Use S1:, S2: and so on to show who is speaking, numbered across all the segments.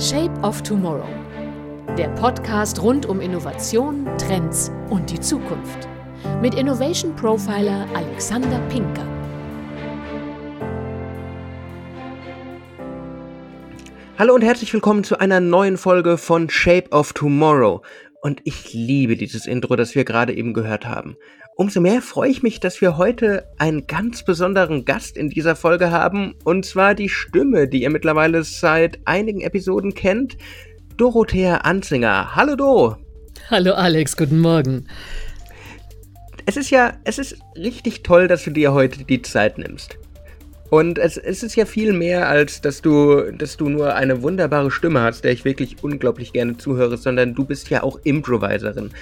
S1: Shape of Tomorrow. Der Podcast rund um Innovation, Trends und die Zukunft. Mit Innovation Profiler Alexander Pinker.
S2: Hallo und herzlich willkommen zu einer neuen Folge von Shape of Tomorrow. Und ich liebe dieses Intro, das wir gerade eben gehört haben. Umso mehr freue ich mich, dass wir heute einen ganz besonderen Gast in dieser Folge haben, und zwar die Stimme, die ihr mittlerweile seit einigen Episoden kennt, Dorothea Anzinger. Hallo Doro.
S3: Hallo Alex, guten Morgen.
S2: Es ist ja, es ist richtig toll, dass du dir heute die Zeit nimmst. Und es, es ist ja viel mehr, als dass du, dass du nur eine wunderbare Stimme hast, der ich wirklich unglaublich gerne zuhöre, sondern du bist ja auch Improviserin.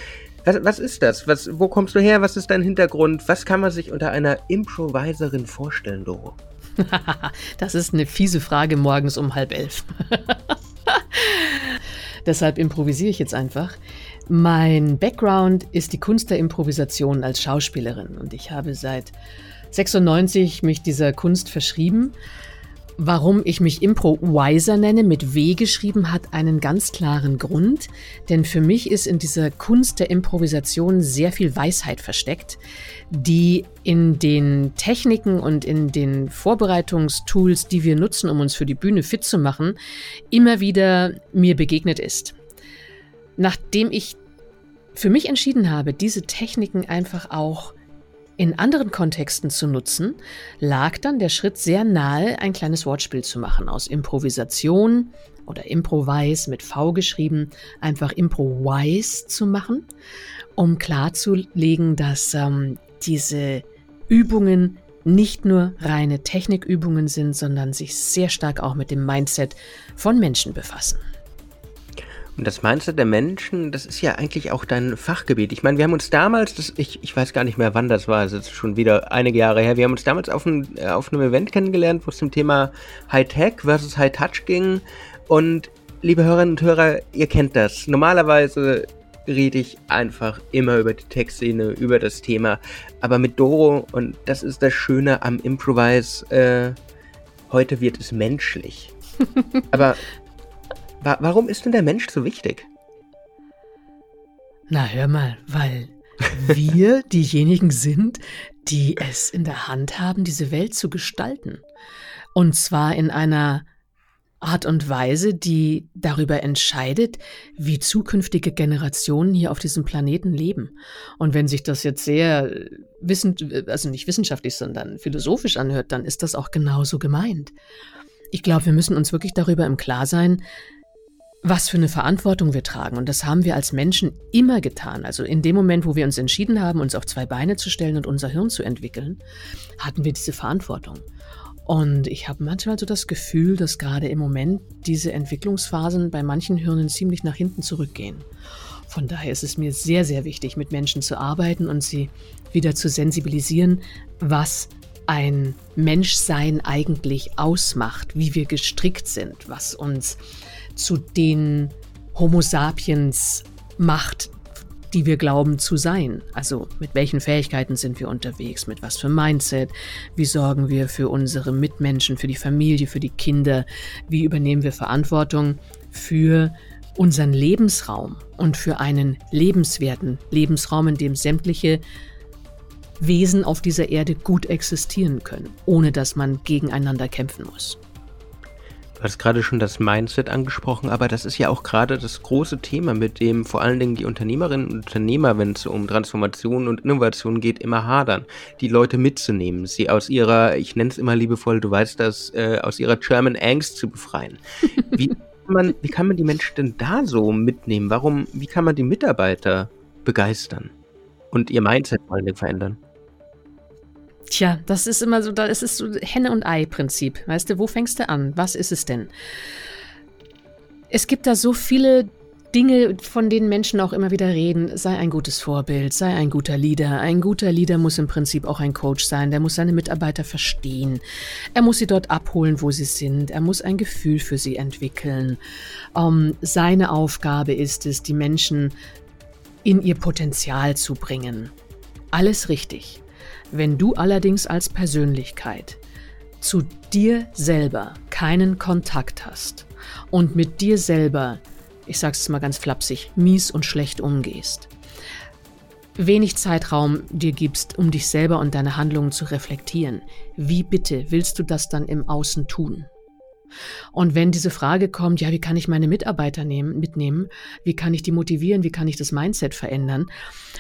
S2: Was, was ist das? Was, wo kommst du her? Was ist dein Hintergrund? Was kann man sich unter einer Improviserin vorstellen, Doro?
S3: das ist eine fiese Frage morgens um halb elf. Deshalb improvisiere ich jetzt einfach. Mein Background ist die Kunst der Improvisation als Schauspielerin und ich habe seit 96 mich dieser Kunst verschrieben. Warum ich mich Improviser nenne, mit W geschrieben, hat einen ganz klaren Grund. Denn für mich ist in dieser Kunst der Improvisation sehr viel Weisheit versteckt, die in den Techniken und in den Vorbereitungstools, die wir nutzen, um uns für die Bühne fit zu machen, immer wieder mir begegnet ist. Nachdem ich für mich entschieden habe, diese Techniken einfach auch in anderen Kontexten zu nutzen, lag dann der Schritt sehr nahe, ein kleines Wortspiel zu machen aus Improvisation oder Improvise mit V geschrieben, einfach Improvise zu machen, um klarzulegen, dass ähm, diese Übungen nicht nur reine Technikübungen sind, sondern sich sehr stark auch mit dem Mindset von Menschen befassen.
S2: Und das Mindset der Menschen, das ist ja eigentlich auch dein Fachgebiet. Ich meine, wir haben uns damals, das, ich, ich weiß gar nicht mehr, wann das war, es ist schon wieder einige Jahre her, wir haben uns damals auf, ein, äh, auf einem Event kennengelernt, wo es zum Thema High-Tech versus High-Touch ging. Und liebe Hörerinnen und Hörer, ihr kennt das. Normalerweise rede ich einfach immer über die Tech-Szene, über das Thema. Aber mit Doro, und das ist das Schöne am Improvise, äh, heute wird es menschlich. Aber Wa warum ist denn der Mensch so wichtig?
S3: Na, hör mal, weil wir diejenigen sind, die es in der Hand haben, diese Welt zu gestalten. Und zwar in einer Art und Weise, die darüber entscheidet, wie zukünftige Generationen hier auf diesem Planeten leben. Und wenn sich das jetzt sehr wissend, also nicht wissenschaftlich, sondern philosophisch anhört, dann ist das auch genauso gemeint. Ich glaube, wir müssen uns wirklich darüber im Klaren sein, was für eine Verantwortung wir tragen. Und das haben wir als Menschen immer getan. Also in dem Moment, wo wir uns entschieden haben, uns auf zwei Beine zu stellen und unser Hirn zu entwickeln, hatten wir diese Verantwortung. Und ich habe manchmal so das Gefühl, dass gerade im Moment diese Entwicklungsphasen bei manchen Hirnen ziemlich nach hinten zurückgehen. Von daher ist es mir sehr, sehr wichtig, mit Menschen zu arbeiten und sie wieder zu sensibilisieren, was ein Menschsein eigentlich ausmacht, wie wir gestrickt sind, was uns zu den Homo sapiens macht, die wir glauben zu sein. Also mit welchen Fähigkeiten sind wir unterwegs, mit was für Mindset, wie sorgen wir für unsere Mitmenschen, für die Familie, für die Kinder, wie übernehmen wir Verantwortung für unseren Lebensraum und für einen lebenswerten Lebensraum, in dem sämtliche Wesen auf dieser Erde gut existieren können, ohne dass man gegeneinander kämpfen muss.
S2: Du hast gerade schon das Mindset angesprochen, aber das ist ja auch gerade das große Thema, mit dem vor allen Dingen die Unternehmerinnen und Unternehmer, wenn es um Transformation und Innovation geht, immer hadern, die Leute mitzunehmen, sie aus ihrer, ich nenne es immer liebevoll, du weißt das, äh, aus ihrer German Angst zu befreien. Wie kann, man, wie kann man die Menschen denn da so mitnehmen? Warum, wie kann man die Mitarbeiter begeistern und ihr Mindset vor allen Dingen verändern?
S3: Tja, das ist immer so, das ist so Henne- und Ei-Prinzip. Weißt du, wo fängst du an? Was ist es denn? Es gibt da so viele Dinge, von denen Menschen auch immer wieder reden. Sei ein gutes Vorbild, sei ein guter Leader. Ein guter Leader muss im Prinzip auch ein Coach sein. Der muss seine Mitarbeiter verstehen. Er muss sie dort abholen, wo sie sind. Er muss ein Gefühl für sie entwickeln. Ähm, seine Aufgabe ist es, die Menschen in ihr Potenzial zu bringen. Alles richtig. Wenn du allerdings als Persönlichkeit zu dir selber keinen Kontakt hast und mit dir selber, ich sag's mal ganz flapsig, mies und schlecht umgehst, wenig Zeitraum dir gibst, um dich selber und deine Handlungen zu reflektieren, wie bitte willst du das dann im Außen tun? Und wenn diese Frage kommt, ja, wie kann ich meine Mitarbeiter nehmen, mitnehmen? Wie kann ich die motivieren? Wie kann ich das Mindset verändern?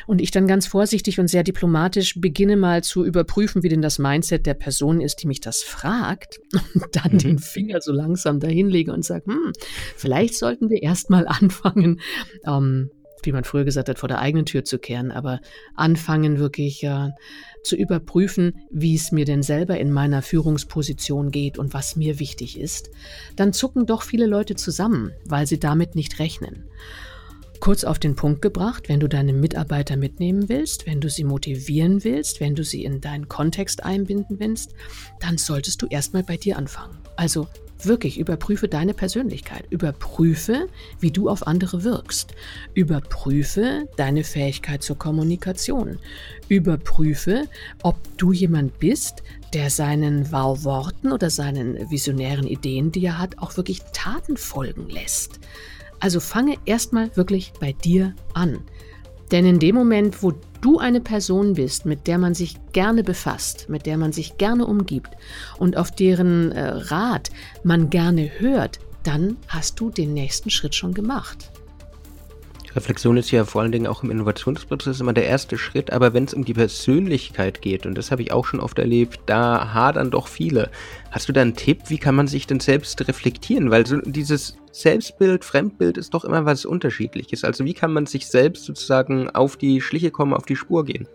S3: Und ich dann ganz vorsichtig und sehr diplomatisch beginne mal zu überprüfen, wie denn das Mindset der Person ist, die mich das fragt und dann mhm. den Finger so langsam dahin lege und sage, hm, vielleicht sollten wir erst mal anfangen, ähm, wie man früher gesagt hat, vor der eigenen Tür zu kehren, aber anfangen wirklich äh, zu überprüfen, wie es mir denn selber in meiner Führungsposition geht und was mir wichtig ist, dann zucken doch viele Leute zusammen, weil sie damit nicht rechnen. Kurz auf den Punkt gebracht, wenn du deine Mitarbeiter mitnehmen willst, wenn du sie motivieren willst, wenn du sie in deinen Kontext einbinden willst, dann solltest du erstmal bei dir anfangen. Also Wirklich, überprüfe deine Persönlichkeit. Überprüfe, wie du auf andere wirkst. Überprüfe deine Fähigkeit zur Kommunikation. Überprüfe, ob du jemand bist, der seinen Wahlworten oder seinen visionären Ideen, die er hat, auch wirklich Taten folgen lässt. Also fange erstmal wirklich bei dir an. Denn in dem Moment, wo du eine Person bist, mit der man sich gerne befasst, mit der man sich gerne umgibt und auf deren äh, Rat man gerne hört, dann hast du den nächsten Schritt schon gemacht.
S2: Reflexion ist ja vor allen Dingen auch im Innovationsprozess immer der erste Schritt, aber wenn es um die Persönlichkeit geht, und das habe ich auch schon oft erlebt, da hadern doch viele. Hast du da einen Tipp, wie kann man sich denn selbst reflektieren? Weil so dieses Selbstbild, Fremdbild ist doch immer was Unterschiedliches. Also wie kann man sich selbst sozusagen auf die Schliche kommen, auf die Spur gehen?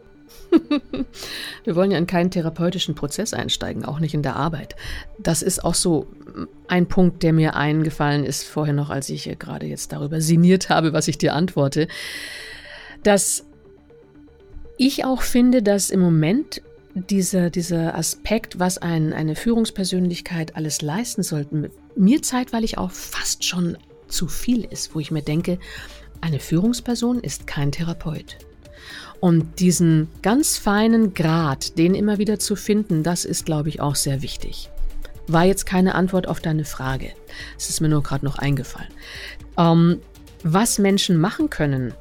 S3: Wir wollen ja in keinen therapeutischen Prozess einsteigen, auch nicht in der Arbeit. Das ist auch so ein Punkt, der mir eingefallen ist vorher noch, als ich gerade jetzt darüber sinniert habe, was ich dir antworte, dass ich auch finde, dass im Moment dieser, dieser Aspekt, was ein, eine Führungspersönlichkeit alles leisten sollte, mir zeitweilig auch fast schon zu viel ist, wo ich mir denke, eine Führungsperson ist kein Therapeut. Und diesen ganz feinen Grad, den immer wieder zu finden, das ist, glaube ich, auch sehr wichtig. War jetzt keine Antwort auf deine Frage. Es ist mir nur gerade noch eingefallen. Ähm, was Menschen machen können,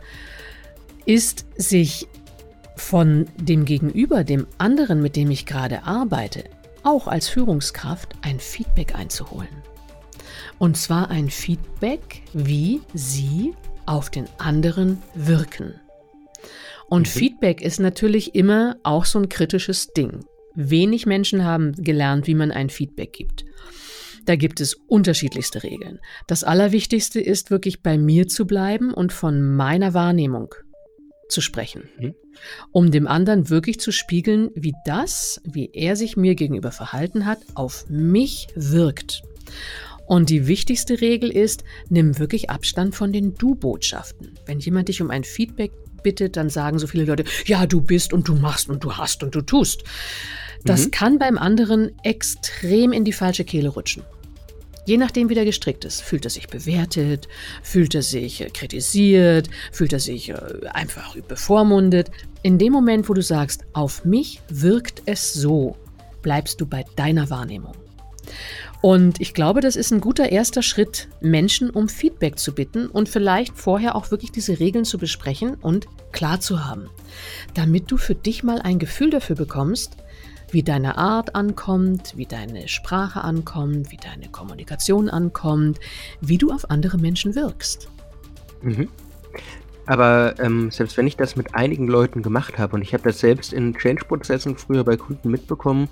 S3: ist sich von dem Gegenüber, dem anderen, mit dem ich gerade arbeite, auch als Führungskraft ein Feedback einzuholen. Und zwar ein Feedback, wie sie auf den anderen wirken. Und mhm. Feedback ist natürlich immer auch so ein kritisches Ding. Wenig Menschen haben gelernt, wie man ein Feedback gibt. Da gibt es unterschiedlichste Regeln. Das Allerwichtigste ist wirklich bei mir zu bleiben und von meiner Wahrnehmung zu sprechen, mhm. um dem anderen wirklich zu spiegeln, wie das, wie er sich mir gegenüber verhalten hat, auf mich wirkt. Und die wichtigste Regel ist, nimm wirklich Abstand von den Du-Botschaften. Wenn jemand dich um ein Feedback bittet, dann sagen so viele Leute, ja, du bist und du machst und du hast und du tust. Das mhm. kann beim anderen extrem in die falsche Kehle rutschen. Je nachdem, wie der gestrickt ist, fühlt er sich bewertet, fühlt er sich äh, kritisiert, fühlt er sich äh, einfach bevormundet. In dem Moment, wo du sagst, auf mich wirkt es so, bleibst du bei deiner Wahrnehmung. Und ich glaube, das ist ein guter erster Schritt, Menschen um Feedback zu bitten und vielleicht vorher auch wirklich diese Regeln zu besprechen und klar zu haben, damit du für dich mal ein Gefühl dafür bekommst, wie deine Art ankommt, wie deine Sprache ankommt, wie deine Kommunikation ankommt, wie du auf andere Menschen wirkst.
S2: Mhm. Aber ähm, selbst wenn ich das mit einigen Leuten gemacht habe und ich habe das selbst in Change-Prozessen früher bei Kunden mitbekommen,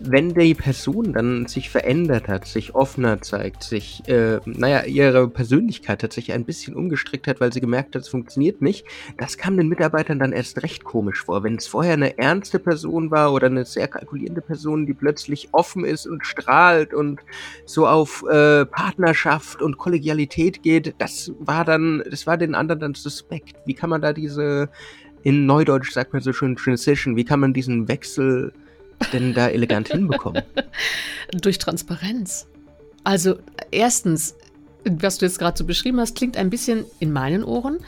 S2: wenn die Person dann sich verändert hat, sich offener zeigt, sich, äh, naja, ihre Persönlichkeit hat sich ein bisschen umgestrickt hat, weil sie gemerkt hat, es funktioniert nicht, das kam den Mitarbeitern dann erst recht komisch vor. Wenn es vorher eine ernste Person war oder eine sehr kalkulierende Person, die plötzlich offen ist und strahlt und so auf äh, Partnerschaft und Kollegialität geht, das war dann, das war den anderen dann suspekt. Wie kann man da diese, in Neudeutsch sagt man so schön Transition, wie kann man diesen Wechsel denn da elegant hinbekommen?
S3: Durch Transparenz. Also erstens, was du jetzt gerade so beschrieben hast, klingt ein bisschen in meinen Ohren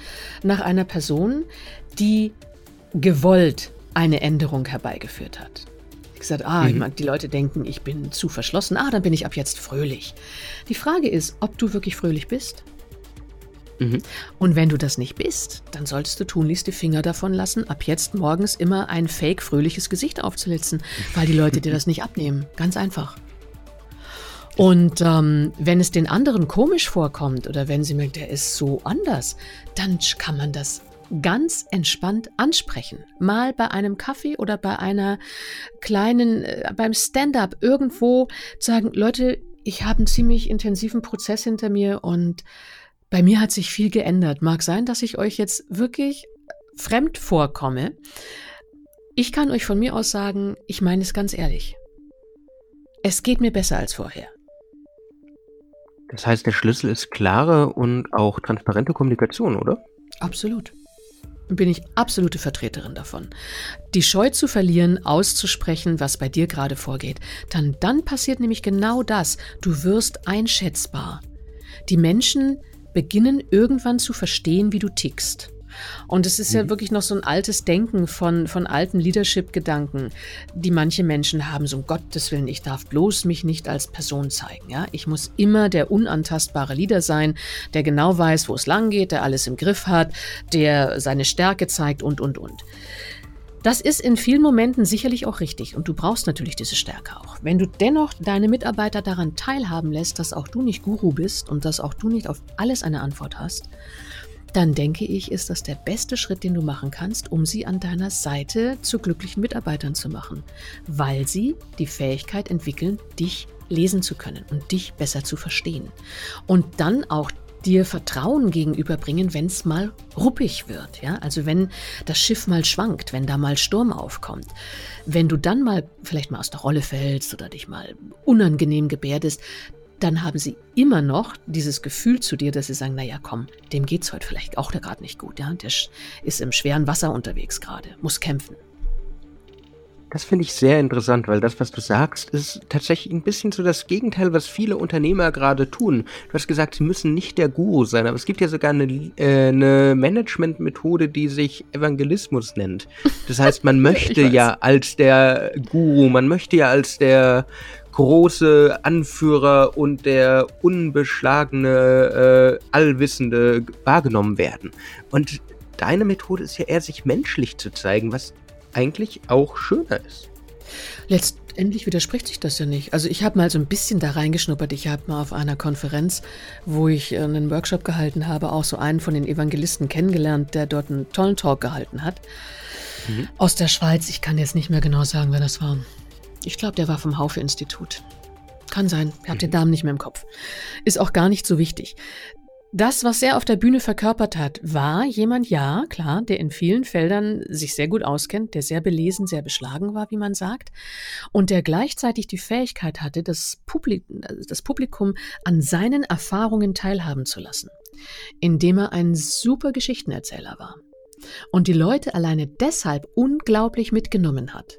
S3: nach einer Person, die gewollt eine Änderung herbeigeführt hat. Gesagt, ah, mhm. die Leute denken, ich bin zu verschlossen. Ah, dann bin ich ab jetzt fröhlich. Die Frage ist, ob du wirklich fröhlich bist. Mhm. Und wenn du das nicht bist, dann solltest du tunlichst die Finger davon lassen, ab jetzt morgens immer ein fake fröhliches Gesicht aufzulitzen, weil die Leute dir das nicht abnehmen. Ganz einfach. Und ähm, wenn es den anderen komisch vorkommt oder wenn sie merkt, der ist so anders, dann kann man das ganz entspannt ansprechen. Mal bei einem Kaffee oder bei einer kleinen, äh, beim Stand-up irgendwo sagen, Leute, ich habe einen ziemlich intensiven Prozess hinter mir und bei mir hat sich viel geändert. Mag sein, dass ich euch jetzt wirklich fremd vorkomme. Ich kann euch von mir aus sagen, ich meine es ganz ehrlich. Es geht mir besser als vorher.
S2: Das heißt, der Schlüssel ist klare und auch transparente Kommunikation, oder?
S3: Absolut. Bin ich absolute Vertreterin davon. Die Scheu zu verlieren, auszusprechen, was bei dir gerade vorgeht. Dann, dann passiert nämlich genau das. Du wirst einschätzbar. Die Menschen beginnen irgendwann zu verstehen, wie du tickst. Und es ist mhm. ja wirklich noch so ein altes Denken von, von alten Leadership-Gedanken, die manche Menschen haben, so um Gottes Willen, ich darf bloß mich nicht als Person zeigen. Ja? Ich muss immer der unantastbare Leader sein, der genau weiß, wo es lang geht, der alles im Griff hat, der seine Stärke zeigt und, und, und. Das ist in vielen Momenten sicherlich auch richtig und du brauchst natürlich diese Stärke auch. Wenn du dennoch deine Mitarbeiter daran teilhaben lässt, dass auch du nicht Guru bist und dass auch du nicht auf alles eine Antwort hast, dann denke ich, ist das der beste Schritt, den du machen kannst, um sie an deiner Seite zu glücklichen Mitarbeitern zu machen, weil sie die Fähigkeit entwickeln, dich lesen zu können und dich besser zu verstehen. Und dann auch dir Vertrauen gegenüberbringen, wenn es mal ruppig wird. Ja? Also wenn das Schiff mal schwankt, wenn da mal Sturm aufkommt. Wenn du dann mal vielleicht mal aus der Rolle fällst oder dich mal unangenehm gebärdest, dann haben sie immer noch dieses Gefühl zu dir, dass sie sagen, naja, komm, dem geht's heute vielleicht auch gerade nicht gut. Ja? Der ist im schweren Wasser unterwegs gerade, muss kämpfen.
S2: Das finde ich sehr interessant, weil das, was du sagst, ist tatsächlich ein bisschen so das Gegenteil, was viele Unternehmer gerade tun. Du hast gesagt, sie müssen nicht der Guru sein, aber es gibt ja sogar eine, äh, eine Managementmethode, die sich Evangelismus nennt. Das heißt, man möchte ja als der Guru, man möchte ja als der große Anführer und der unbeschlagene, äh, allwissende wahrgenommen werden. Und deine Methode ist ja eher, sich menschlich zu zeigen, was eigentlich auch schöner ist.
S3: Letztendlich widerspricht sich das ja nicht. Also ich habe mal so ein bisschen da reingeschnuppert. Ich habe mal auf einer Konferenz, wo ich äh, einen Workshop gehalten habe, auch so einen von den Evangelisten kennengelernt, der dort einen tollen Talk gehalten hat. Mhm. Aus der Schweiz. Ich kann jetzt nicht mehr genau sagen, wer das war. Ich glaube, der war vom Haufe-Institut. Kann sein, ich habe den Namen nicht mehr im Kopf. Ist auch gar nicht so wichtig. Das, was er auf der Bühne verkörpert hat, war jemand, ja, klar, der in vielen Feldern sich sehr gut auskennt, der sehr belesen, sehr beschlagen war, wie man sagt, und der gleichzeitig die Fähigkeit hatte, das, Publik das Publikum an seinen Erfahrungen teilhaben zu lassen, indem er ein super Geschichtenerzähler war und die Leute alleine deshalb unglaublich mitgenommen hat.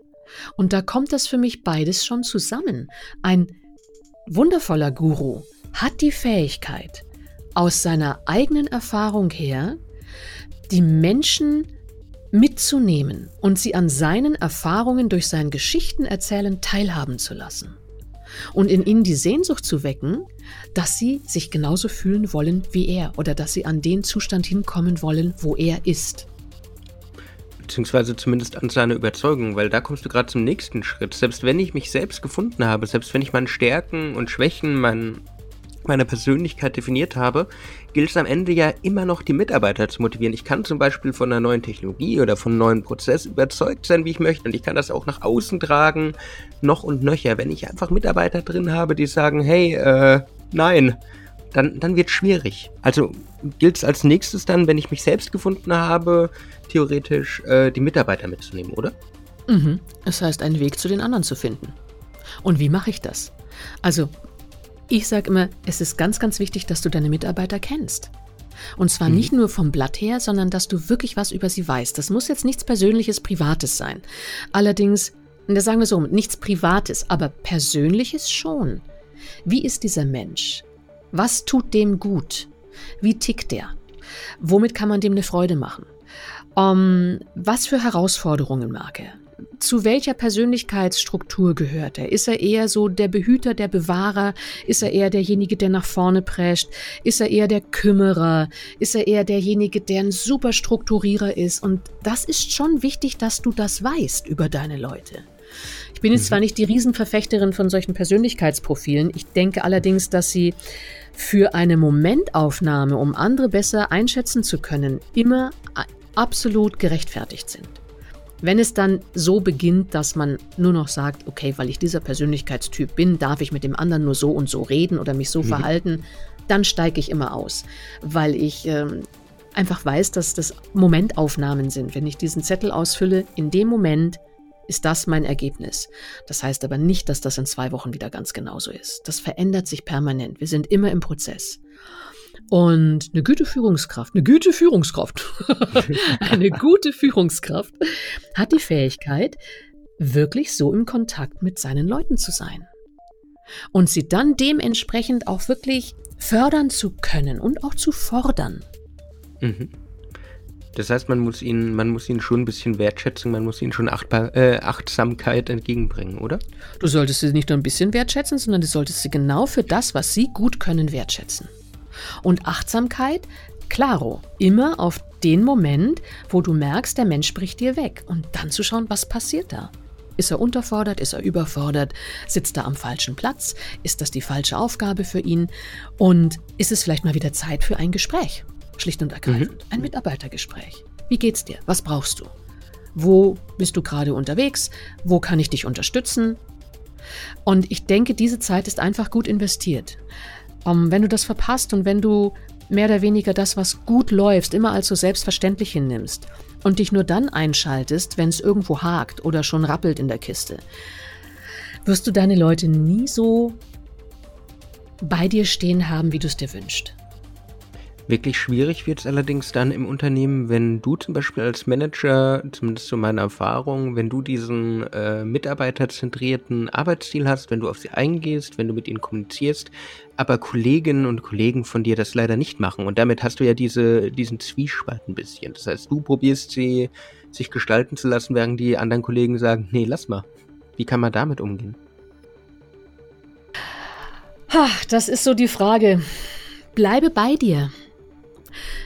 S3: Und da kommt das für mich beides schon zusammen. Ein wundervoller Guru hat die Fähigkeit, aus seiner eigenen Erfahrung her, die Menschen mitzunehmen und sie an seinen Erfahrungen durch sein Geschichtenerzählen teilhaben zu lassen. Und in ihnen die Sehnsucht zu wecken, dass sie sich genauso fühlen wollen wie er oder dass sie an den Zustand hinkommen wollen, wo er ist
S2: beziehungsweise zumindest an seine Überzeugung, weil da kommst du gerade zum nächsten Schritt. Selbst wenn ich mich selbst gefunden habe, selbst wenn ich meine Stärken und Schwächen, mein, meine Persönlichkeit definiert habe, gilt es am Ende ja immer noch, die Mitarbeiter zu motivieren. Ich kann zum Beispiel von einer neuen Technologie oder von einem neuen Prozess überzeugt sein, wie ich möchte, und ich kann das auch nach außen tragen, noch und nöcher. Wenn ich einfach Mitarbeiter drin habe, die sagen, hey, äh, nein, dann, dann wird schwierig. Also gilt es als nächstes dann, wenn ich mich selbst gefunden habe, theoretisch äh, die Mitarbeiter mitzunehmen, oder?
S3: Mhm. Das heißt, einen Weg zu den anderen zu finden. Und wie mache ich das? Also, ich sage immer, es ist ganz, ganz wichtig, dass du deine Mitarbeiter kennst. Und zwar mhm. nicht nur vom Blatt her, sondern dass du wirklich was über sie weißt. Das muss jetzt nichts Persönliches, Privates sein. Allerdings, da sagen wir so, nichts Privates, aber Persönliches schon. Wie ist dieser Mensch? Was tut dem gut? Wie tickt der? Womit kann man dem eine Freude machen? Um, was für Herausforderungen mag er? Zu welcher Persönlichkeitsstruktur gehört er? Ist er eher so der Behüter, der Bewahrer? Ist er eher derjenige, der nach vorne prescht? Ist er eher der Kümmerer? Ist er eher derjenige, der ein super Strukturierer ist? Und das ist schon wichtig, dass du das weißt über deine Leute. Ich bin jetzt mhm. zwar nicht die Riesenverfechterin von solchen Persönlichkeitsprofilen, ich denke allerdings, dass sie für eine Momentaufnahme, um andere besser einschätzen zu können, immer absolut gerechtfertigt sind. Wenn es dann so beginnt, dass man nur noch sagt, okay, weil ich dieser Persönlichkeitstyp bin, darf ich mit dem anderen nur so und so reden oder mich so mhm. verhalten, dann steige ich immer aus, weil ich ähm, einfach weiß, dass das Momentaufnahmen sind. Wenn ich diesen Zettel ausfülle, in dem Moment ist das mein Ergebnis. Das heißt aber nicht, dass das in zwei Wochen wieder ganz genauso ist. Das verändert sich permanent. Wir sind immer im Prozess. Und eine gute Führungskraft, eine gute Führungskraft, eine gute Führungskraft hat die Fähigkeit, wirklich so im Kontakt mit seinen Leuten zu sein. Und sie dann dementsprechend auch wirklich fördern zu können und auch zu fordern.
S2: Mhm. Das heißt, man muss ihnen, man muss ihnen schon ein bisschen Wertschätzung, man muss ihnen schon Achtbar, äh, Achtsamkeit entgegenbringen, oder?
S3: Du solltest sie nicht nur ein bisschen wertschätzen, sondern du solltest sie genau für das, was sie gut können, wertschätzen. Und Achtsamkeit, klaro, immer auf den Moment, wo du merkst, der Mensch bricht dir weg. Und dann zu schauen, was passiert da? Ist er unterfordert? Ist er überfordert? Sitzt er am falschen Platz? Ist das die falsche Aufgabe für ihn? Und ist es vielleicht mal wieder Zeit für ein Gespräch? Schlicht und ergreifend. Mhm. Ein Mitarbeitergespräch. Wie geht's dir? Was brauchst du? Wo bist du gerade unterwegs? Wo kann ich dich unterstützen? Und ich denke, diese Zeit ist einfach gut investiert. Um, ähm, wenn du das verpasst und wenn du mehr oder weniger das, was gut läuft, immer als so selbstverständlich hinnimmst und dich nur dann einschaltest, wenn es irgendwo hakt oder schon rappelt in der Kiste, wirst du deine Leute nie so bei dir stehen haben, wie du es dir wünschst.
S2: Wirklich schwierig wird es allerdings dann im Unternehmen, wenn du zum Beispiel als Manager, zumindest zu meiner Erfahrung, wenn du diesen äh, mitarbeiterzentrierten Arbeitsstil hast, wenn du auf sie eingehst, wenn du mit ihnen kommunizierst, aber Kolleginnen und Kollegen von dir das leider nicht machen. Und damit hast du ja diese, diesen Zwiespalt ein bisschen. Das heißt, du probierst sie sich gestalten zu lassen, während die anderen Kollegen sagen, nee, lass mal. Wie kann man damit umgehen?
S3: Ha, das ist so die Frage. Bleibe bei dir.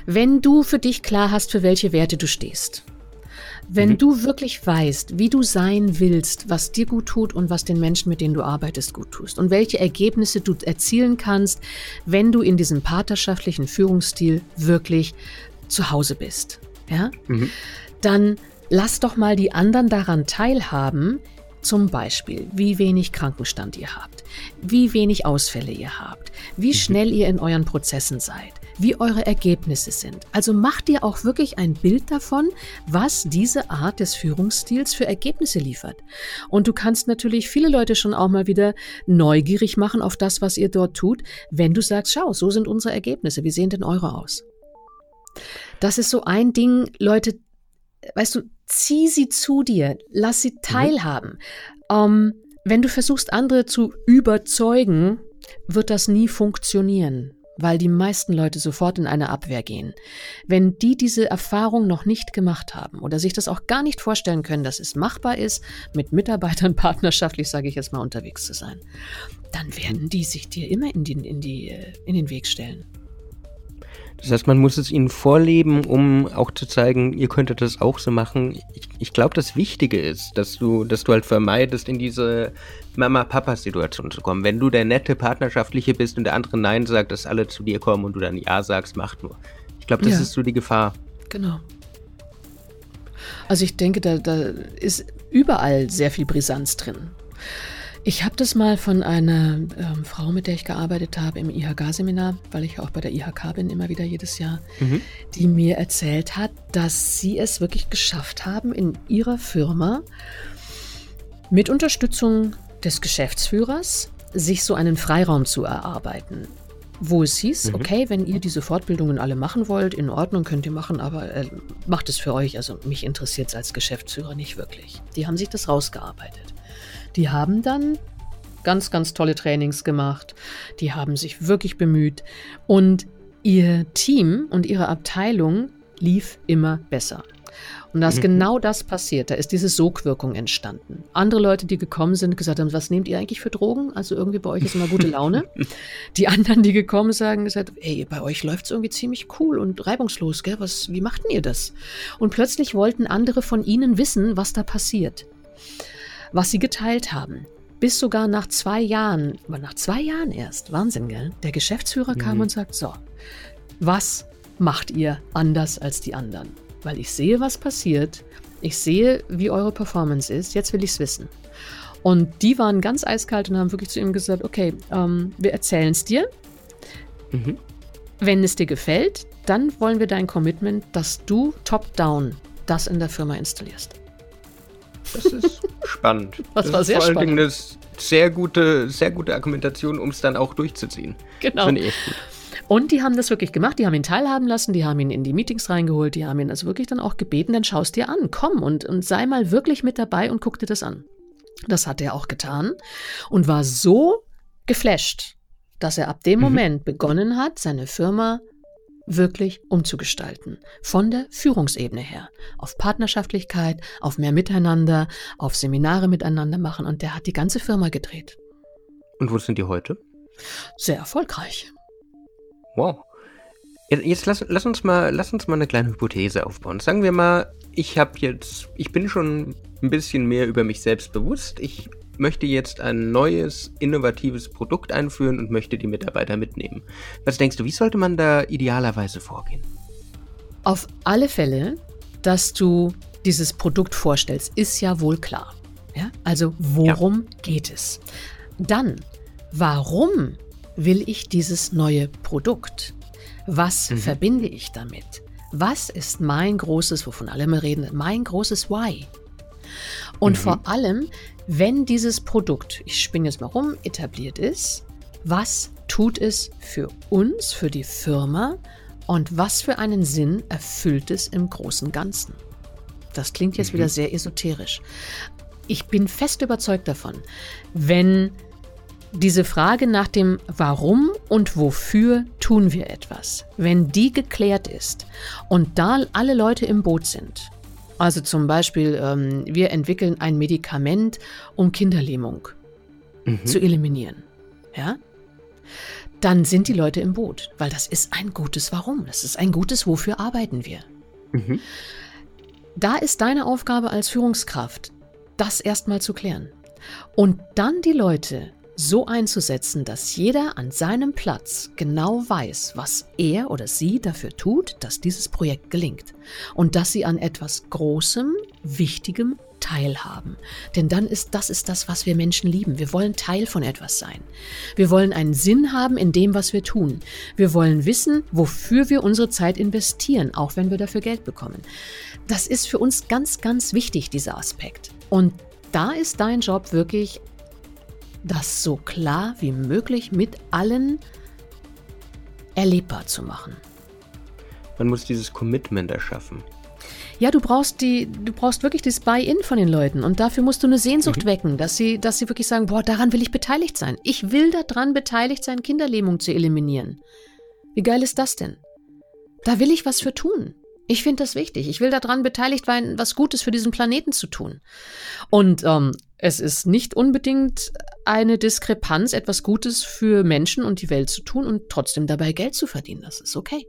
S3: Wenn du für dich klar hast, für welche Werte du stehst, wenn mhm. du wirklich weißt, wie du sein willst, was dir gut tut und was den Menschen, mit denen du arbeitest, gut tust und welche Ergebnisse du erzielen kannst, wenn du in diesem partnerschaftlichen Führungsstil wirklich zu Hause bist, ja, mhm. dann lass doch mal die anderen daran teilhaben, zum Beispiel, wie wenig Krankenstand ihr habt, wie wenig Ausfälle ihr habt, wie mhm. schnell ihr in euren Prozessen seid, wie eure Ergebnisse sind. Also mach dir auch wirklich ein Bild davon, was diese Art des Führungsstils für Ergebnisse liefert. Und du kannst natürlich viele Leute schon auch mal wieder neugierig machen auf das, was ihr dort tut, wenn du sagst, schau, so sind unsere Ergebnisse, wie sehen denn eure aus? Das ist so ein Ding, Leute, weißt du, zieh sie zu dir, lass sie mhm. teilhaben. Mhm. Ähm, wenn du versuchst, andere zu überzeugen, wird das nie funktionieren weil die meisten Leute sofort in eine Abwehr gehen. Wenn die diese Erfahrung noch nicht gemacht haben oder sich das auch gar nicht vorstellen können, dass es machbar ist, mit Mitarbeitern partnerschaftlich, sage ich jetzt mal, unterwegs zu sein, dann werden die sich dir immer in, die, in, die, äh, in den Weg stellen.
S2: Das heißt, man muss es ihnen vorleben, um auch zu zeigen, ihr könntet das auch so machen. Ich, ich glaube, das Wichtige ist, dass du, dass du halt vermeidest, in diese Mama-Papa-Situation zu kommen. Wenn du der nette Partnerschaftliche bist und der andere Nein sagt, dass alle zu dir kommen und du dann Ja sagst, macht nur. Ich glaube, das ja. ist so die Gefahr.
S3: Genau. Also ich denke, da, da ist überall sehr viel Brisanz drin. Ich habe das mal von einer ähm, Frau, mit der ich gearbeitet habe im IHK-Seminar, weil ich auch bei der IHK bin, immer wieder jedes Jahr, mhm. die mir erzählt hat, dass sie es wirklich geschafft haben, in ihrer Firma mit Unterstützung des Geschäftsführers sich so einen Freiraum zu erarbeiten. Wo es hieß, mhm. okay, wenn ihr diese Fortbildungen alle machen wollt, in Ordnung könnt ihr machen, aber äh, macht es für euch. Also mich interessiert es als Geschäftsführer nicht wirklich. Die haben sich das rausgearbeitet. Die haben dann ganz, ganz tolle Trainings gemacht. Die haben sich wirklich bemüht. Und ihr Team und ihre Abteilung lief immer besser. Und da ist mhm. genau das passiert. Da ist diese Sogwirkung entstanden. Andere Leute, die gekommen sind, gesagt haben, was nehmt ihr eigentlich für Drogen? Also irgendwie bei euch ist immer gute Laune. die anderen, die gekommen sind, gesagt, ey, bei euch läuft es irgendwie ziemlich cool und reibungslos, gell? Was, wie machten ihr das? Und plötzlich wollten andere von ihnen wissen, was da passiert. Was sie geteilt haben. Bis sogar nach zwei Jahren, aber nach zwei Jahren erst, Wahnsinn, gell? Der Geschäftsführer mhm. kam und sagt, so, was macht ihr anders als die anderen? Weil ich sehe, was passiert. Ich sehe, wie eure Performance ist. Jetzt will ich es wissen. Und die waren ganz eiskalt und haben wirklich zu ihm gesagt, okay, ähm, wir erzählen es dir. Mhm. Wenn es dir gefällt, dann wollen wir dein Commitment, dass du top-down das in der Firma installierst.
S2: Das ist spannend.
S3: Das, das war sehr
S2: vor
S3: spannend.
S2: Vor allen Dingen eine sehr gute, sehr gute Argumentation, um es dann auch durchzuziehen.
S3: Genau. Das ich echt gut. Und die haben das wirklich gemacht, die haben ihn teilhaben lassen, die haben ihn in die Meetings reingeholt, die haben ihn also wirklich dann auch gebeten, dann schaust dir an, komm und, und sei mal wirklich mit dabei und guck dir das an. Das hat er auch getan und war so geflasht, dass er ab dem mhm. Moment begonnen hat, seine Firma wirklich umzugestalten. Von der Führungsebene her. Auf Partnerschaftlichkeit, auf mehr Miteinander, auf Seminare miteinander machen und der hat die ganze Firma gedreht.
S2: Und wo sind die heute?
S3: Sehr erfolgreich.
S2: Wow. Jetzt lass, lass, uns mal, lass uns mal eine kleine Hypothese aufbauen. Sagen wir mal, ich habe jetzt, ich bin schon ein bisschen mehr über mich selbst bewusst. Ich möchte jetzt ein neues, innovatives Produkt einführen und möchte die Mitarbeiter mitnehmen. Was denkst du, wie sollte man da idealerweise vorgehen?
S3: Auf alle Fälle, dass du dieses Produkt vorstellst, ist ja wohl klar. Ja? Also worum ja. geht es? Dann, warum will ich dieses neue Produkt? Was mhm. verbinde ich damit? Was ist mein großes, wovon alle immer reden, mein großes Why? Und mhm. vor allem, wenn dieses Produkt, ich spinne jetzt mal rum, etabliert ist, was tut es für uns, für die Firma und was für einen Sinn erfüllt es im großen Ganzen? Das klingt jetzt mhm. wieder sehr esoterisch. Ich bin fest überzeugt davon, wenn diese Frage nach dem Warum und wofür tun wir etwas, wenn die geklärt ist und da alle Leute im Boot sind, also zum Beispiel, ähm, wir entwickeln ein Medikament, um Kinderlähmung mhm. zu eliminieren, ja, dann sind die Leute im Boot, weil das ist ein gutes Warum, das ist ein gutes Wofür arbeiten wir. Mhm. Da ist deine Aufgabe als Führungskraft, das erstmal zu klären. Und dann die Leute so einzusetzen, dass jeder an seinem Platz genau weiß, was er oder sie dafür tut, dass dieses Projekt gelingt und dass sie an etwas Großem, Wichtigem teilhaben. Denn dann ist das ist das, was wir Menschen lieben. Wir wollen Teil von etwas sein. Wir wollen einen Sinn haben in dem, was wir tun. Wir wollen wissen, wofür wir unsere Zeit investieren, auch wenn wir dafür Geld bekommen. Das ist für uns ganz, ganz wichtig, dieser Aspekt. Und da ist dein Job wirklich das so klar wie möglich mit allen erlebbar zu machen.
S2: Man muss dieses Commitment erschaffen.
S3: Ja, du brauchst die, du brauchst wirklich das Buy-in von den Leuten und dafür musst du eine Sehnsucht mhm. wecken, dass sie, dass sie wirklich sagen, boah, daran will ich beteiligt sein. Ich will daran beteiligt sein, Kinderlähmung zu eliminieren. Wie geil ist das denn? Da will ich was für tun. Ich finde das wichtig. Ich will daran beteiligt sein, was Gutes für diesen Planeten zu tun. Und ähm, es ist nicht unbedingt eine Diskrepanz, etwas Gutes für Menschen und die Welt zu tun und trotzdem dabei Geld zu verdienen. Das ist okay.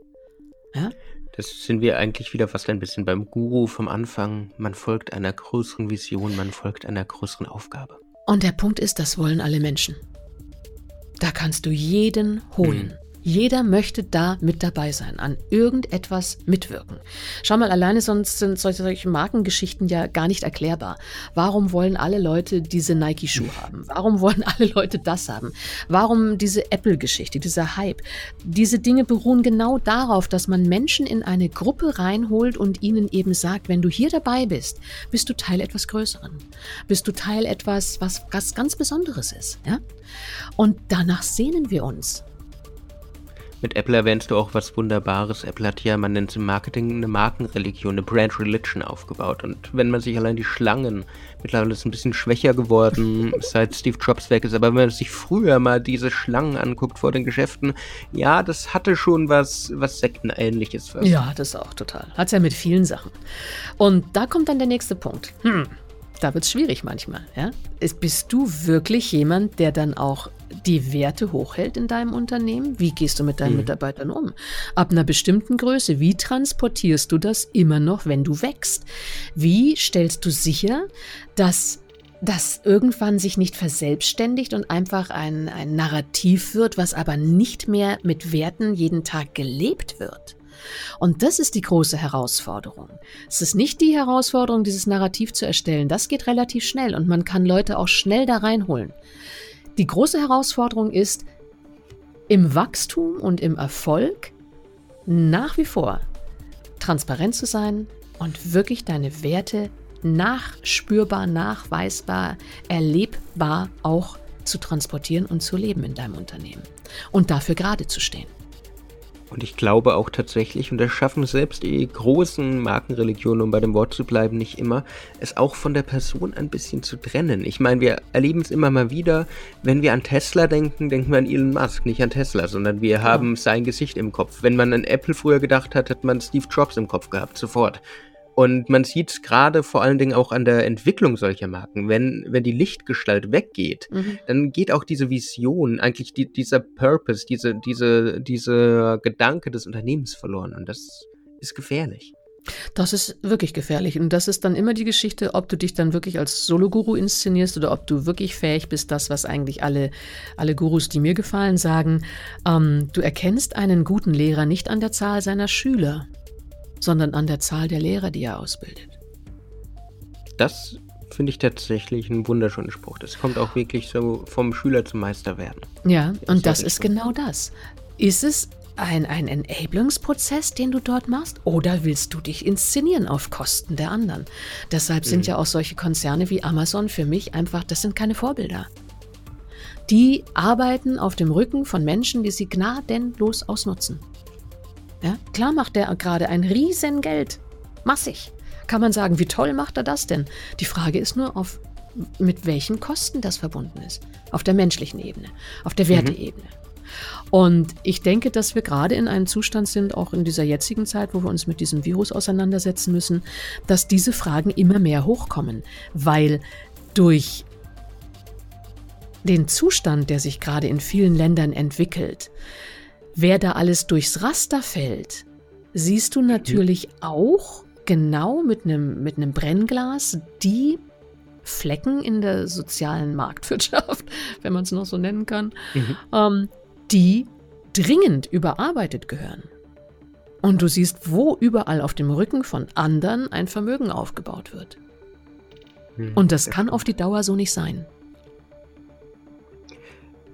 S2: Ja? Das sind wir eigentlich wieder fast ein bisschen beim Guru vom Anfang. Man folgt einer größeren Vision, man folgt einer größeren Aufgabe.
S3: Und der Punkt ist, das wollen alle Menschen. Da kannst du jeden holen. Mhm. Jeder möchte da mit dabei sein, an irgendetwas mitwirken. Schau mal, alleine sonst sind solche Markengeschichten ja gar nicht erklärbar. Warum wollen alle Leute diese Nike-Schuhe haben? Warum wollen alle Leute das haben? Warum diese Apple-Geschichte, dieser Hype? Diese Dinge beruhen genau darauf, dass man Menschen in eine Gruppe reinholt und ihnen eben sagt, wenn du hier dabei bist, bist du Teil etwas Größeren. Bist du Teil etwas, was, was ganz Besonderes ist. Ja? Und danach sehnen wir uns.
S2: Mit Apple erwähnst du auch was Wunderbares. Apple hat ja, man nennt es im Marketing, eine Markenreligion, eine Brand Religion aufgebaut. Und wenn man sich allein die Schlangen, mittlerweile ist es ein bisschen schwächer geworden, seit Steve Jobs weg ist, aber wenn man sich früher mal diese Schlangen anguckt vor den Geschäften, ja, das hatte schon was, was Sektenähnliches.
S3: Fast. Ja, das auch total. Hat es ja mit vielen Sachen. Und da kommt dann der nächste Punkt. Hm, da wird es schwierig manchmal. Ja? Bist du wirklich jemand, der dann auch die Werte hochhält in deinem Unternehmen? Wie gehst du mit deinen mhm. Mitarbeitern um? Ab einer bestimmten Größe, wie transportierst du das immer noch, wenn du wächst? Wie stellst du sicher, dass das irgendwann sich nicht verselbstständigt und einfach ein, ein Narrativ wird, was aber nicht mehr mit Werten jeden Tag gelebt wird? Und das ist die große Herausforderung. Es ist nicht die Herausforderung, dieses Narrativ zu erstellen. Das geht relativ schnell und man kann Leute auch schnell da reinholen. Die große Herausforderung ist, im Wachstum und im Erfolg nach wie vor transparent zu sein und wirklich deine Werte nachspürbar, nachweisbar, erlebbar auch zu transportieren und zu leben in deinem Unternehmen und dafür gerade zu stehen.
S2: Und ich glaube auch tatsächlich, und das schaffen selbst die großen Markenreligionen, um bei dem Wort zu bleiben, nicht immer, es auch von der Person ein bisschen zu trennen. Ich meine, wir erleben es immer mal wieder, wenn wir an Tesla denken, denken wir an Elon Musk, nicht an Tesla, sondern wir haben ja. sein Gesicht im Kopf. Wenn man an Apple früher gedacht hat, hat man Steve Jobs im Kopf gehabt, sofort. Und man sieht es gerade vor allen Dingen auch an der Entwicklung solcher Marken. Wenn, wenn die Lichtgestalt weggeht, mhm. dann geht auch diese Vision, eigentlich die, dieser Purpose, diese, diese, dieser Gedanke des Unternehmens verloren. Und das ist gefährlich.
S3: Das ist wirklich gefährlich. Und das ist dann immer die Geschichte, ob du dich dann wirklich als Solo-Guru inszenierst oder ob du wirklich fähig bist, das, was eigentlich alle, alle Gurus, die mir gefallen, sagen. Ähm, du erkennst einen guten Lehrer nicht an der Zahl seiner Schüler, sondern an der Zahl der Lehrer, die er ausbildet.
S2: Das finde ich tatsächlich ein wunderschöner Spruch. Das kommt auch wirklich so vom Schüler zum Meister werden.
S3: Ja, und das ist genau das. Ist es ein, ein Enablungsprozess, den du dort machst? Oder willst du dich inszenieren auf Kosten der anderen? Deshalb sind mhm. ja auch solche Konzerne wie Amazon für mich einfach, das sind keine Vorbilder. Die arbeiten auf dem Rücken von Menschen, die sie gnadenlos ausnutzen. Ja, klar macht er gerade ein Riesengeld. Massig. Kann man sagen, wie toll macht er das denn? Die Frage ist nur, auf, mit welchen Kosten das verbunden ist. Auf der menschlichen Ebene, auf der Werteebene. Mhm. Und ich denke, dass wir gerade in einem Zustand sind, auch in dieser jetzigen Zeit, wo wir uns mit diesem Virus auseinandersetzen müssen, dass diese Fragen immer mehr hochkommen, weil durch den Zustand, der sich gerade in vielen Ländern entwickelt, Wer da alles durchs Raster fällt, siehst du natürlich auch genau mit einem mit einem Brennglas die Flecken in der sozialen Marktwirtschaft, wenn man es noch so nennen kann, mhm. ähm, die dringend überarbeitet gehören. Und du siehst, wo überall auf dem Rücken von anderen ein Vermögen aufgebaut wird. Mhm. Und das kann auf die Dauer so nicht sein.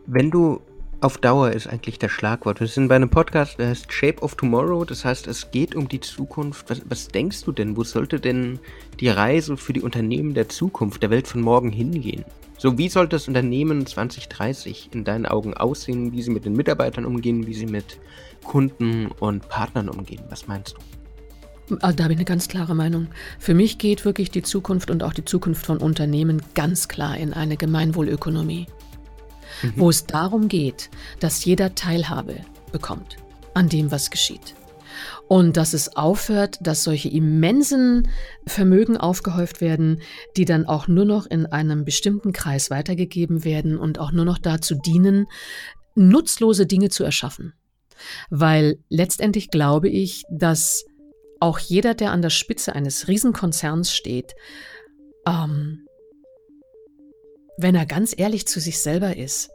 S2: Wenn du auf Dauer ist eigentlich das Schlagwort. Wir sind bei einem Podcast, der heißt Shape of Tomorrow. Das heißt, es geht um die Zukunft. Was, was, denkst du denn? Wo sollte denn die Reise für die Unternehmen der Zukunft, der Welt von morgen hingehen? So, wie sollte das Unternehmen 2030 in deinen Augen aussehen? Wie sie mit den Mitarbeitern umgehen, wie sie mit Kunden und Partnern umgehen? Was meinst du?
S3: Ah, da habe ich eine ganz klare Meinung. Für mich geht wirklich die Zukunft und auch die Zukunft von Unternehmen ganz klar in eine Gemeinwohlökonomie mhm. wo es darum geht, dass jeder Teilhabe bekommt an dem, was geschieht. Und dass es aufhört, dass solche immensen Vermögen aufgehäuft werden, die dann auch nur noch in einem bestimmten Kreis weitergegeben werden und auch nur noch dazu dienen, nutzlose Dinge zu erschaffen. Weil letztendlich glaube ich, dass auch jeder, der an der Spitze eines Riesenkonzerns steht, ähm, wenn er ganz ehrlich zu sich selber ist,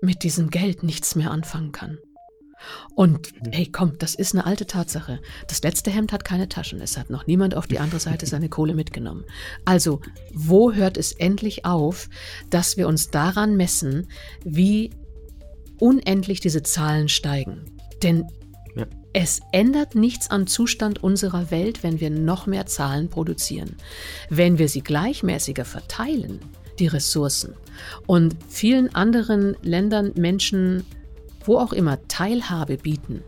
S3: mit diesem Geld nichts mehr anfangen kann. Und mhm. hey, komm, das ist eine alte Tatsache. Das letzte Hemd hat keine Taschen. Es hat noch niemand auf die andere Seite seine Kohle mitgenommen. Also, wo hört es endlich auf, dass wir uns daran messen, wie unendlich diese Zahlen steigen? Denn ja. es ändert nichts am Zustand unserer Welt, wenn wir noch mehr Zahlen produzieren. Wenn wir sie gleichmäßiger verteilen, die Ressourcen. Und vielen anderen Ländern, Menschen wo auch immer Teilhabe bieten,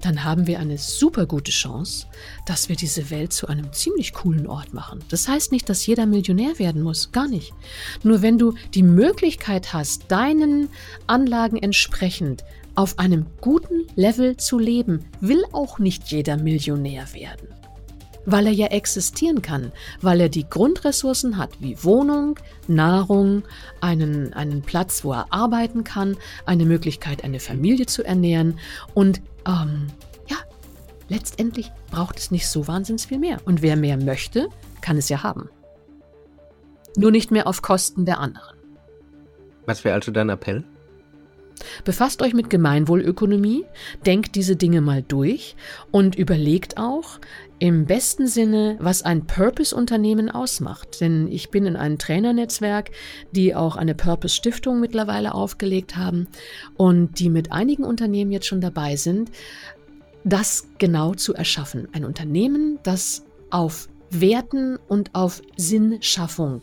S3: dann haben wir eine super gute Chance, dass wir diese Welt zu einem ziemlich coolen Ort machen. Das heißt nicht, dass jeder Millionär werden muss, gar nicht. Nur wenn du die Möglichkeit hast, deinen Anlagen entsprechend auf einem guten Level zu leben, will auch nicht jeder Millionär werden weil er ja existieren kann, weil er die Grundressourcen hat, wie Wohnung, Nahrung, einen, einen Platz, wo er arbeiten kann, eine Möglichkeit, eine Familie zu ernähren und ähm, ja, letztendlich braucht es nicht so wahnsinnig viel mehr. Und wer mehr möchte, kann es ja haben. Nur nicht mehr auf Kosten der anderen.
S2: Was wäre also dein Appell?
S3: Befasst euch mit Gemeinwohlökonomie, denkt diese Dinge mal durch und überlegt auch im besten Sinne, was ein Purpose-Unternehmen ausmacht. Denn ich bin in einem Trainernetzwerk, die auch eine Purpose-Stiftung mittlerweile aufgelegt haben und die mit einigen Unternehmen jetzt schon dabei sind, das genau zu erschaffen. Ein Unternehmen, das auf Werten und auf Sinnschaffung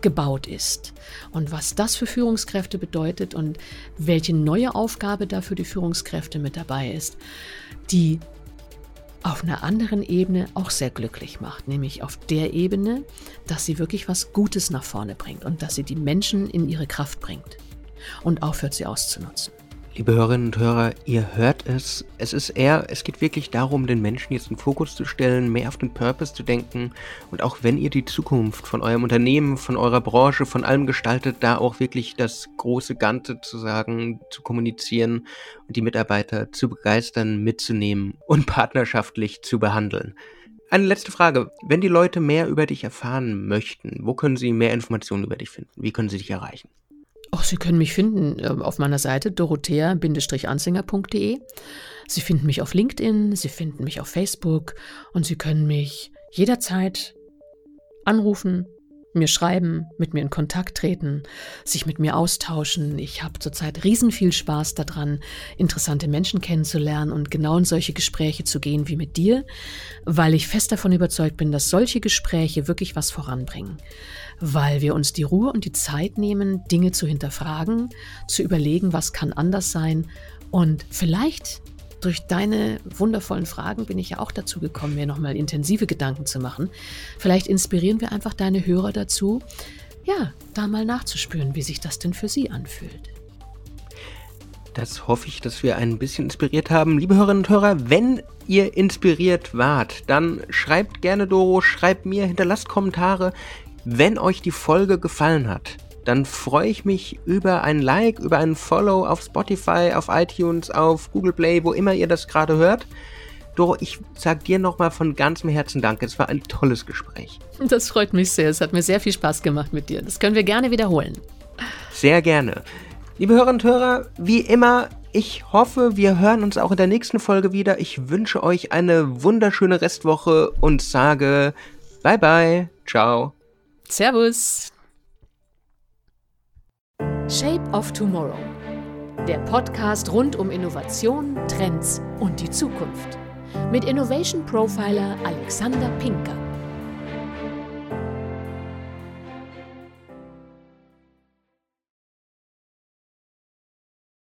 S3: gebaut ist. Und was das für Führungskräfte bedeutet und welche neue Aufgabe da für die Führungskräfte mit dabei ist, die auf einer anderen Ebene auch sehr glücklich macht, nämlich auf der Ebene, dass sie wirklich was Gutes nach vorne bringt und dass sie die Menschen in ihre Kraft bringt und aufhört, sie auszunutzen.
S2: Liebe Hörerinnen und Hörer, ihr hört es. Es ist eher, es geht wirklich darum, den Menschen jetzt in den Fokus zu stellen, mehr auf den Purpose zu denken und auch wenn ihr die Zukunft von eurem Unternehmen, von eurer Branche, von allem gestaltet, da auch wirklich das große Ganze zu sagen, zu kommunizieren und die Mitarbeiter zu begeistern, mitzunehmen und partnerschaftlich zu behandeln. Eine letzte Frage. Wenn die Leute mehr über dich erfahren möchten, wo können sie mehr Informationen über dich finden? Wie können sie dich erreichen?
S3: Ach, Sie können mich finden äh, auf meiner Seite dorothea-anzinger.de. Sie finden mich auf LinkedIn, Sie finden mich auf Facebook und Sie können mich jederzeit anrufen, mir schreiben, mit mir in Kontakt treten, sich mit mir austauschen. Ich habe zurzeit riesen viel Spaß daran, interessante Menschen kennenzulernen und genau in solche Gespräche zu gehen wie mit dir, weil ich fest davon überzeugt bin, dass solche Gespräche wirklich was voranbringen weil wir uns die Ruhe und die Zeit nehmen, Dinge zu hinterfragen, zu überlegen, was kann anders sein und vielleicht durch deine wundervollen Fragen bin ich ja auch dazu gekommen, mir nochmal intensive Gedanken zu machen. Vielleicht inspirieren wir einfach deine Hörer dazu, ja, da mal nachzuspüren, wie sich das denn für sie anfühlt.
S2: Das hoffe ich, dass wir ein bisschen inspiriert haben. Liebe Hörerinnen und Hörer, wenn ihr inspiriert wart, dann schreibt gerne Doro, schreibt mir, hinterlasst Kommentare. Wenn euch die Folge gefallen hat, dann freue ich mich über ein Like, über ein Follow auf Spotify, auf iTunes, auf Google Play, wo immer ihr das gerade hört. Doro, ich sag dir nochmal von ganzem Herzen Danke. Es war ein tolles Gespräch.
S3: Das freut mich sehr. Es hat mir sehr viel Spaß gemacht mit dir. Das können wir gerne wiederholen.
S2: Sehr gerne. Liebe Hörerinnen und Hörer, wie immer, ich hoffe, wir hören uns auch in der nächsten Folge wieder. Ich wünsche euch eine wunderschöne Restwoche und sage bye bye. Ciao.
S3: Servus.
S1: Shape of Tomorrow. Der Podcast rund um Innovation, Trends und die Zukunft. Mit Innovation Profiler Alexander Pinker.